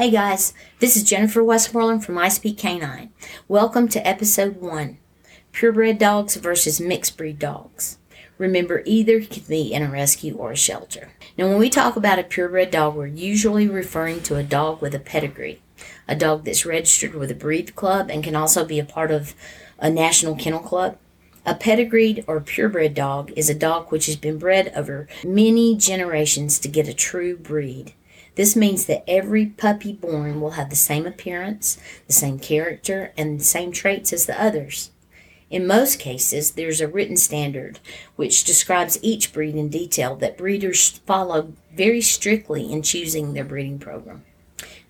Hey guys, this is Jennifer Westmoreland from I Speak Canine. Welcome to episode one Purebred dogs versus mixed breed dogs. Remember, either can be in a rescue or a shelter. Now, when we talk about a purebred dog, we're usually referring to a dog with a pedigree, a dog that's registered with a breed club and can also be a part of a national kennel club. A pedigreed or purebred dog is a dog which has been bred over many generations to get a true breed. This means that every puppy born will have the same appearance, the same character, and the same traits as the others. In most cases, there's a written standard which describes each breed in detail that breeders follow very strictly in choosing their breeding program.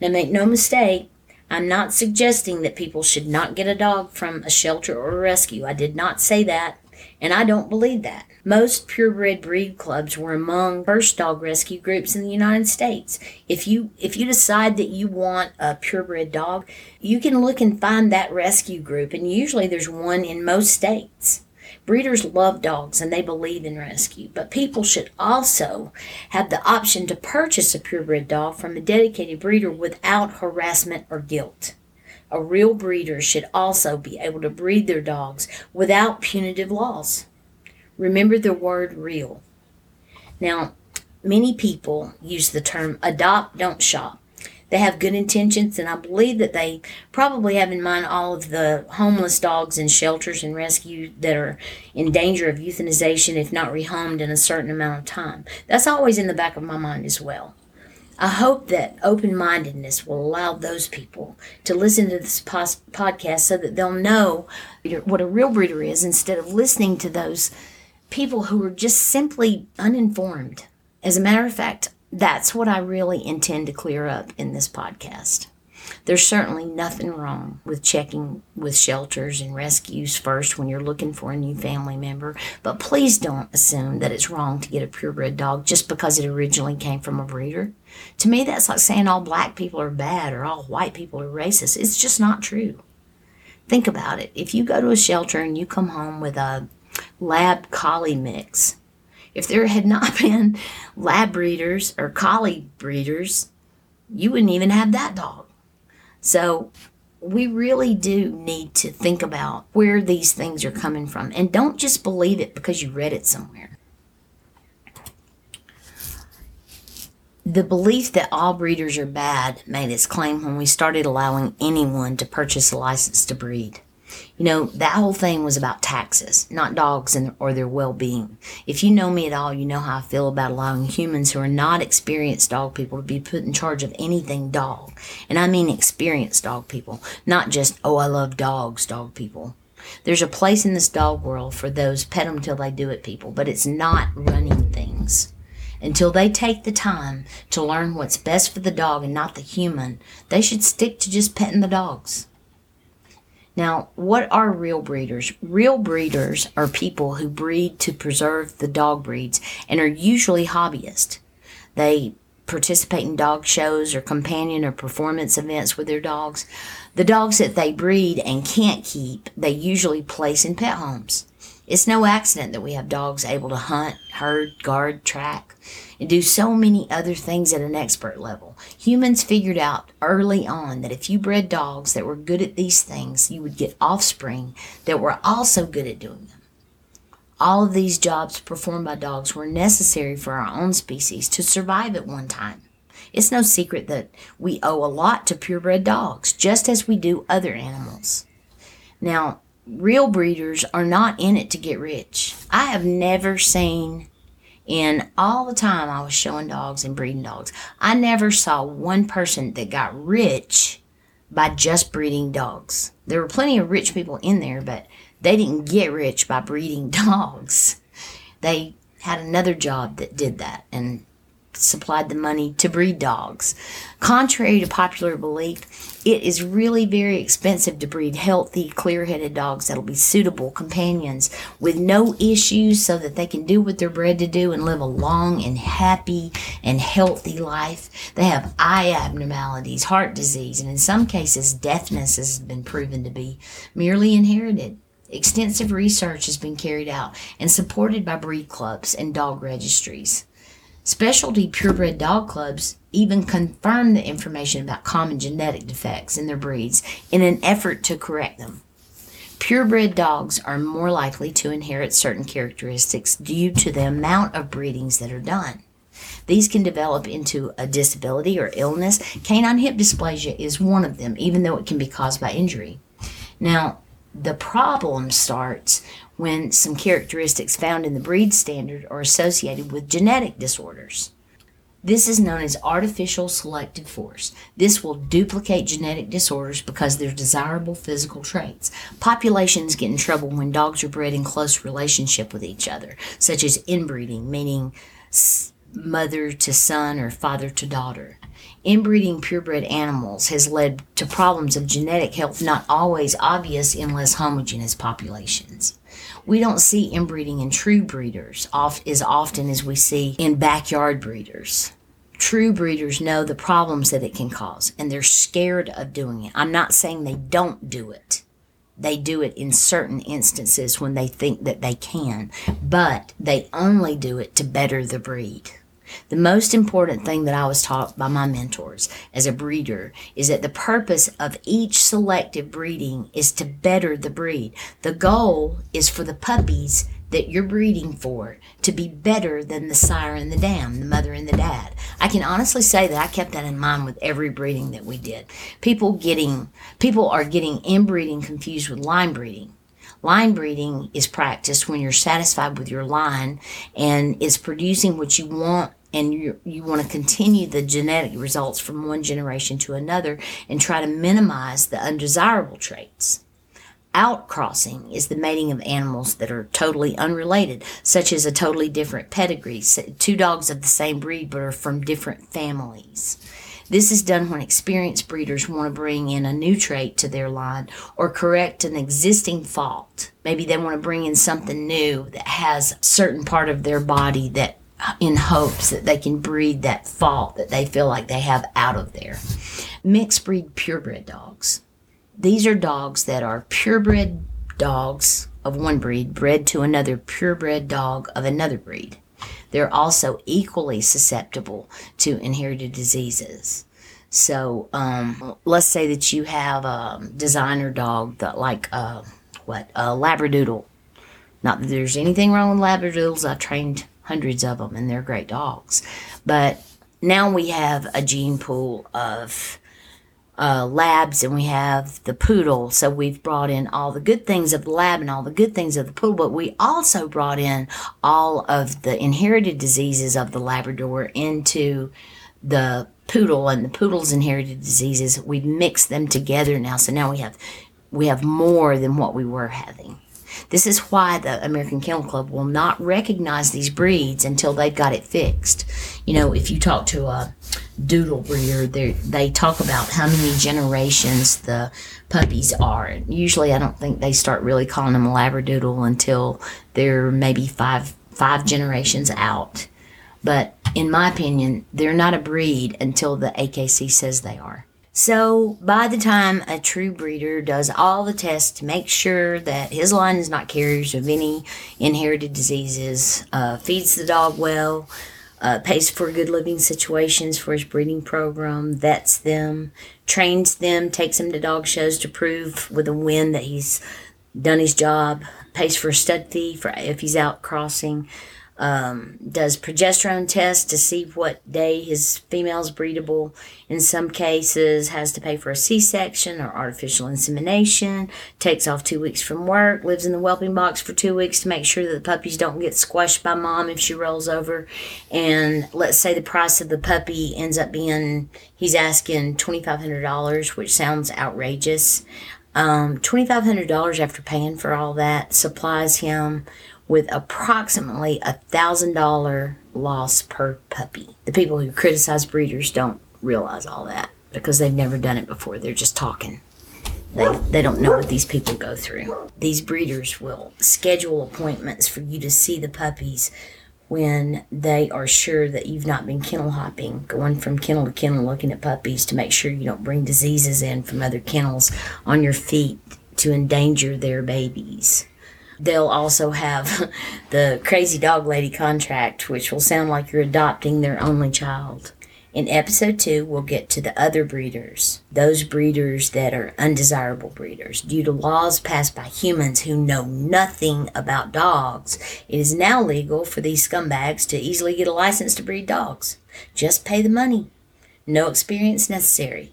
Now, make no mistake, I'm not suggesting that people should not get a dog from a shelter or a rescue. I did not say that, and I don't believe that. Most purebred breed clubs were among first dog rescue groups in the United States. If you if you decide that you want a purebred dog, you can look and find that rescue group and usually there's one in most states. Breeders love dogs and they believe in rescue, but people should also have the option to purchase a purebred dog from a dedicated breeder without harassment or guilt. A real breeder should also be able to breed their dogs without punitive laws. Remember the word real. Now, many people use the term adopt, don't shop. They have good intentions, and I believe that they probably have in mind all of the homeless dogs in shelters and rescue that are in danger of euthanization if not rehomed in a certain amount of time. That's always in the back of my mind as well. I hope that open mindedness will allow those people to listen to this pos- podcast so that they'll know what a real breeder is instead of listening to those people who are just simply uninformed. As a matter of fact, that's what I really intend to clear up in this podcast. There's certainly nothing wrong with checking with shelters and rescues first when you're looking for a new family member, but please don't assume that it's wrong to get a purebred dog just because it originally came from a breeder. To me, that's like saying all black people are bad or all white people are racist. It's just not true. Think about it. If you go to a shelter and you come home with a lab collie mix. If there had not been lab breeders or collie breeders, you wouldn't even have that dog. So we really do need to think about where these things are coming from and don't just believe it because you read it somewhere. The belief that all breeders are bad made its claim when we started allowing anyone to purchase a license to breed. You know, that whole thing was about taxes, not dogs and, or their well being. If you know me at all, you know how I feel about allowing humans who are not experienced dog people to be put in charge of anything dog. And I mean experienced dog people, not just, oh, I love dogs, dog people. There's a place in this dog world for those pet them till they do it people, but it's not running things. Until they take the time to learn what's best for the dog and not the human, they should stick to just petting the dogs. Now, what are real breeders? Real breeders are people who breed to preserve the dog breeds and are usually hobbyists. They participate in dog shows or companion or performance events with their dogs. The dogs that they breed and can't keep, they usually place in pet homes. It's no accident that we have dogs able to hunt, herd, guard, track, and do so many other things at an expert level. Humans figured out early on that if you bred dogs that were good at these things, you would get offspring that were also good at doing them. All of these jobs performed by dogs were necessary for our own species to survive at one time. It's no secret that we owe a lot to purebred dogs, just as we do other animals. Now, real breeders are not in it to get rich. I have never seen in all the time I was showing dogs and breeding dogs, I never saw one person that got rich by just breeding dogs. There were plenty of rich people in there, but they didn't get rich by breeding dogs. They had another job that did that, and supplied the money to breed dogs. Contrary to popular belief, it is really very expensive to breed healthy, clear headed dogs that'll be suitable companions with no issues so that they can do what they're bred to do and live a long and happy and healthy life. They have eye abnormalities, heart disease, and in some cases, deafness has been proven to be merely inherited. Extensive research has been carried out and supported by breed clubs and dog registries. Specialty purebred dog clubs even confirm the information about common genetic defects in their breeds in an effort to correct them. Purebred dogs are more likely to inherit certain characteristics due to the amount of breedings that are done. These can develop into a disability or illness. Canine hip dysplasia is one of them, even though it can be caused by injury. Now, the problem starts when some characteristics found in the breed standard are associated with genetic disorders. This is known as artificial selective force. This will duplicate genetic disorders because they're desirable physical traits. Populations get in trouble when dogs are bred in close relationship with each other, such as inbreeding, meaning mother to son or father to daughter. Inbreeding purebred animals has led to problems of genetic health not always obvious in less homogeneous populations. We don't see inbreeding in true breeders oft, as often as we see in backyard breeders. True breeders know the problems that it can cause and they're scared of doing it. I'm not saying they don't do it. They do it in certain instances when they think that they can, but they only do it to better the breed. The most important thing that I was taught by my mentors as a breeder is that the purpose of each selective breeding is to better the breed. The goal is for the puppies that you're breeding for to be better than the sire and the dam, the mother and the dad. I can honestly say that I kept that in mind with every breeding that we did. People getting people are getting inbreeding confused with line breeding. Line breeding is practiced when you're satisfied with your line and is producing what you want and you, you want to continue the genetic results from one generation to another and try to minimize the undesirable traits. Outcrossing is the mating of animals that are totally unrelated, such as a totally different pedigree, two dogs of the same breed but are from different families. This is done when experienced breeders want to bring in a new trait to their line or correct an existing fault. Maybe they want to bring in something new that has a certain part of their body that in hopes that they can breed that fault that they feel like they have out of there. Mixed breed purebred dogs. These are dogs that are purebred dogs of one breed bred to another purebred dog of another breed. They're also equally susceptible to inherited diseases. So, um, let's say that you have a designer dog that, like, uh, what, a Labradoodle. Not that there's anything wrong with Labradoodles. I trained hundreds of them, and they're great dogs. But now we have a gene pool of uh, labs and we have the poodle. So we've brought in all the good things of the lab and all the good things of the poodle, but we also brought in all of the inherited diseases of the Labrador into the poodle and the poodle's inherited diseases. We've mixed them together now. So now we have we have more than what we were having. This is why the American Kennel Club will not recognize these breeds until they've got it fixed. You know, if you talk to a doodle breeder, they talk about how many generations the puppies are. Usually, I don't think they start really calling them a Labradoodle until they're maybe five five generations out. But in my opinion, they're not a breed until the AKC says they are. So, by the time a true breeder does all the tests to make sure that his line is not carriers of any inherited diseases, uh, feeds the dog well, uh, pays for good living situations for his breeding program, vets them, trains them, takes them to dog shows to prove with a win that he's done his job, pays for a stud fee for if he's out crossing, um, does progesterone tests to see what day his female's breedable. In some cases, has to pay for a C-section or artificial insemination. Takes off two weeks from work. Lives in the whelping box for two weeks to make sure that the puppies don't get squashed by mom if she rolls over. And let's say the price of the puppy ends up being he's asking twenty five hundred dollars, which sounds outrageous. Um, $2,500 after paying for all that supplies him with approximately a thousand dollar loss per puppy. The people who criticize breeders don't realize all that because they've never done it before. They're just talking. They, they don't know what these people go through. These breeders will schedule appointments for you to see the puppies when they are sure that you've not been kennel hopping, going from kennel to kennel looking at puppies to make sure you don't bring diseases in from other kennels on your feet to endanger their babies. They'll also have the crazy dog lady contract, which will sound like you're adopting their only child. In episode two, we'll get to the other breeders, those breeders that are undesirable breeders. Due to laws passed by humans who know nothing about dogs, it is now legal for these scumbags to easily get a license to breed dogs. Just pay the money. No experience necessary.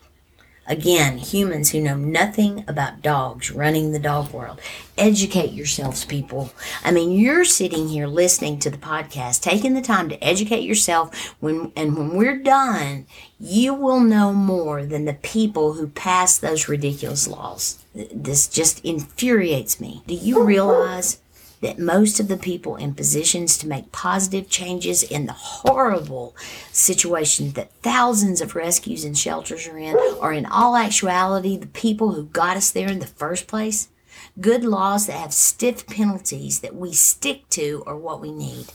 Again, humans who know nothing about dogs running the dog world. Educate yourselves, people. I mean, you're sitting here listening to the podcast, taking the time to educate yourself. When and when we're done, you will know more than the people who pass those ridiculous laws. This just infuriates me. Do you realize that most of the people in positions to make positive changes in the horrible situation that thousands of rescues and shelters are in are in all actuality the people who got us there in the first place? Good laws that have stiff penalties that we stick to are what we need.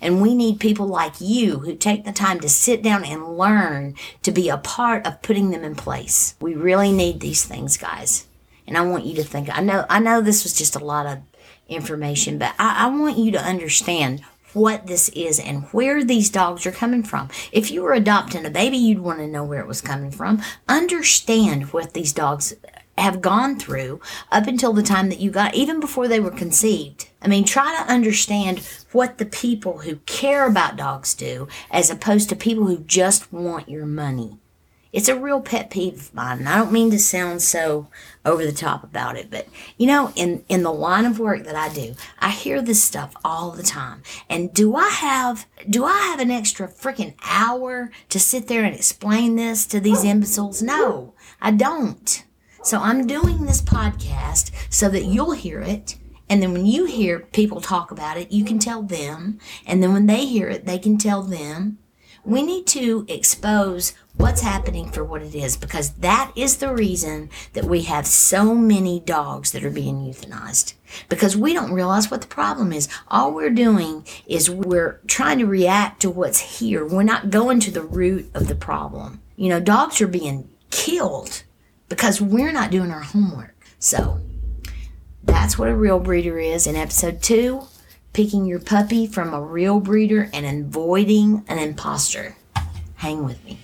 And we need people like you who take the time to sit down and learn to be a part of putting them in place. We really need these things, guys. And I want you to think I know I know this was just a lot of information, but I, I want you to understand what this is and where these dogs are coming from. If you were adopting a baby, you'd want to know where it was coming from. Understand what these dogs have gone through up until the time that you got, even before they were conceived. I mean, try to understand what the people who care about dogs do as opposed to people who just want your money. It's a real pet peeve of mine. And I don't mean to sound so over the top about it, but you know, in, in the line of work that I do, I hear this stuff all the time. And do I have, do I have an extra freaking hour to sit there and explain this to these imbeciles? No, I don't. So I'm doing this podcast so that you'll hear it. And then when you hear people talk about it, you can tell them. And then when they hear it, they can tell them. We need to expose what's happening for what it is because that is the reason that we have so many dogs that are being euthanized because we don't realize what the problem is. All we're doing is we're trying to react to what's here. We're not going to the root of the problem. You know, dogs are being killed because we're not doing our homework. So that's what a real breeder is in episode two picking your puppy from a real breeder and avoiding an imposter. Hang with me.